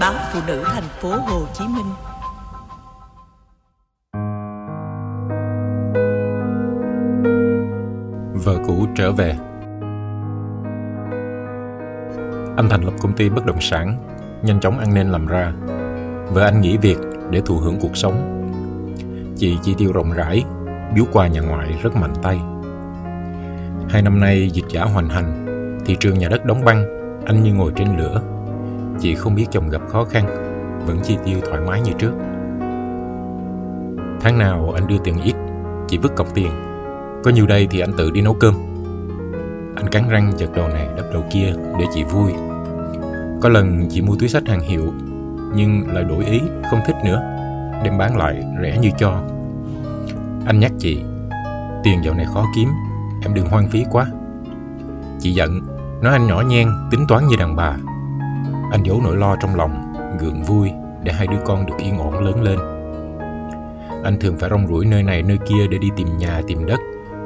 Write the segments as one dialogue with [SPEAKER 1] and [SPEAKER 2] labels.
[SPEAKER 1] báo phụ nữ thành phố Hồ Chí Minh.
[SPEAKER 2] Vợ cũ trở về Anh thành lập công ty bất động sản, nhanh chóng ăn nên làm ra. Vợ anh nghỉ việc để thụ hưởng cuộc sống. Chị chi tiêu rộng rãi, biếu quà nhà ngoại rất mạnh tay. Hai năm nay dịch giả hoành hành, thị trường nhà đất đóng băng, anh như ngồi trên lửa. Chị không biết chồng gặp khó khăn, vẫn chi tiêu thoải mái như trước. Tháng nào anh đưa tiền ít, chị vứt cọc tiền. Có nhiều đây thì anh tự đi nấu cơm. Anh cắn răng giật đầu này đập đầu kia để chị vui. Có lần chị mua túi sách hàng hiệu, nhưng lại đổi ý, không thích nữa, đem bán lại rẻ như cho. Anh nhắc chị, tiền dạo này khó kiếm, em đừng hoang phí quá. Chị giận, nói anh nhỏ nhen, tính toán như đàn bà. Anh giấu nỗi lo trong lòng, gượng vui để hai đứa con được yên ổn lớn lên. Anh thường phải rong ruổi nơi này nơi kia để đi tìm nhà, tìm đất.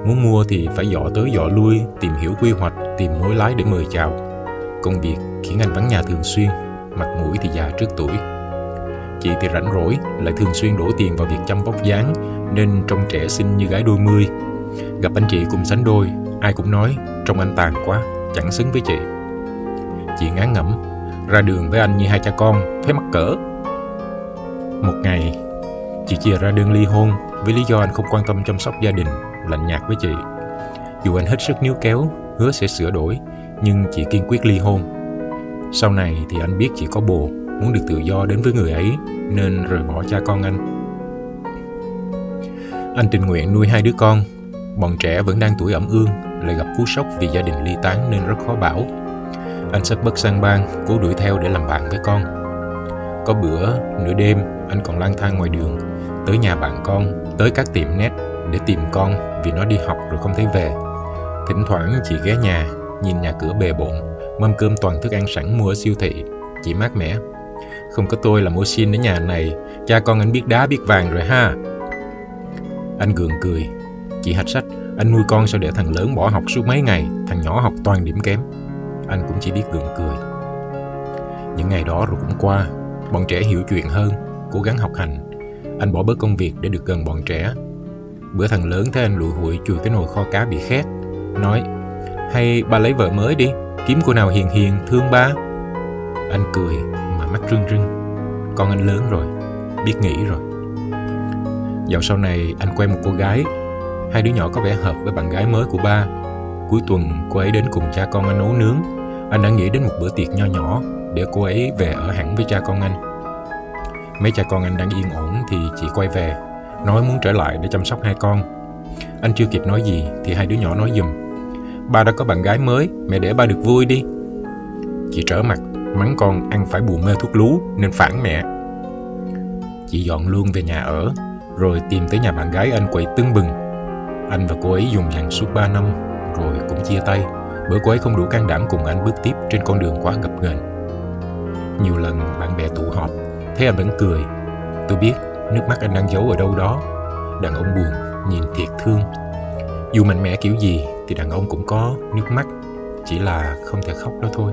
[SPEAKER 2] Muốn mua thì phải dọ tới dọ lui, tìm hiểu quy hoạch, tìm mối lái để mời chào. Công việc khiến anh vắng nhà thường xuyên, mặt mũi thì già trước tuổi. Chị thì rảnh rỗi, lại thường xuyên đổ tiền vào việc chăm vóc dáng, nên trông trẻ xinh như gái đôi mươi. Gặp anh chị cùng sánh đôi, ai cũng nói trông anh tàn quá, chẳng xứng với chị. Chị ngán ngẩm, ra đường với anh như hai cha con, thấy mắc cỡ. Một ngày, chị chia ra đơn ly hôn với lý do anh không quan tâm chăm sóc gia đình, lạnh nhạt với chị. Dù anh hết sức níu kéo, hứa sẽ sửa đổi, nhưng chị kiên quyết ly hôn. Sau này thì anh biết chị có bồ, muốn được tự do đến với người ấy, nên rời bỏ cha con anh. Anh tình nguyện nuôi hai đứa con, bọn trẻ vẫn đang tuổi ẩm ương, lại gặp cú sốc vì gia đình ly tán nên rất khó bảo. Anh sắp bất sang bang, cố đuổi theo để làm bạn với con. Có bữa, nửa đêm, anh còn lang thang ngoài đường, tới nhà bạn con, tới các tiệm net để tìm con vì nó đi học rồi không thấy về. Thỉnh thoảng chị ghé nhà, nhìn nhà cửa bề bộn, mâm cơm toàn thức ăn sẵn mua ở siêu thị, chị mát mẻ. Không có tôi là mua xin đến nhà này, cha con anh biết đá biết vàng rồi ha. Anh gượng cười, chị hạch sách, anh nuôi con sao để thằng lớn bỏ học suốt mấy ngày, thằng nhỏ học toàn điểm kém. Anh cũng chỉ biết gượng cười. Những ngày đó rồi cũng qua, bọn trẻ hiểu chuyện hơn, cố gắng học hành. Anh bỏ bớt công việc để được gần bọn trẻ. Bữa thằng lớn thấy anh lụi hụi chùi cái nồi kho cá bị khét, nói hay ba lấy vợ mới đi, kiếm cô nào hiền hiền, thương ba. Anh cười mà mắt rưng rưng. Con anh lớn rồi, biết nghĩ rồi. Dạo sau này anh quen một cô gái Hai đứa nhỏ có vẻ hợp với bạn gái mới của ba Cuối tuần cô ấy đến cùng cha con anh nấu nướng anh đã nghĩ đến một bữa tiệc nho nhỏ Để cô ấy về ở hẳn với cha con anh. Mấy cha con anh đang yên ổn thì chị quay về Nói muốn trở lại để chăm sóc hai con. Anh chưa kịp nói gì thì hai đứa nhỏ nói giùm Ba đã có bạn gái mới Mẹ để ba được vui đi. Chị trở mặt Mắng con ăn phải bù mê thuốc lú Nên phản mẹ. Chị dọn luôn về nhà ở rồi tìm tới nhà bạn gái anh quậy tưng bừng. Anh và cô ấy dùng dằn suốt 3 năm, rồi cũng chia tay, bởi cô ấy không đủ can đảm cùng anh bước tiếp trên con đường quá gập ghềnh. Nhiều lần bạn bè tụ họp, thấy anh vẫn cười. Tôi biết nước mắt anh đang giấu ở đâu đó. Đàn ông buồn, nhìn thiệt thương. Dù mạnh mẽ kiểu gì thì đàn ông cũng có nước mắt, chỉ là không thể khóc đó thôi.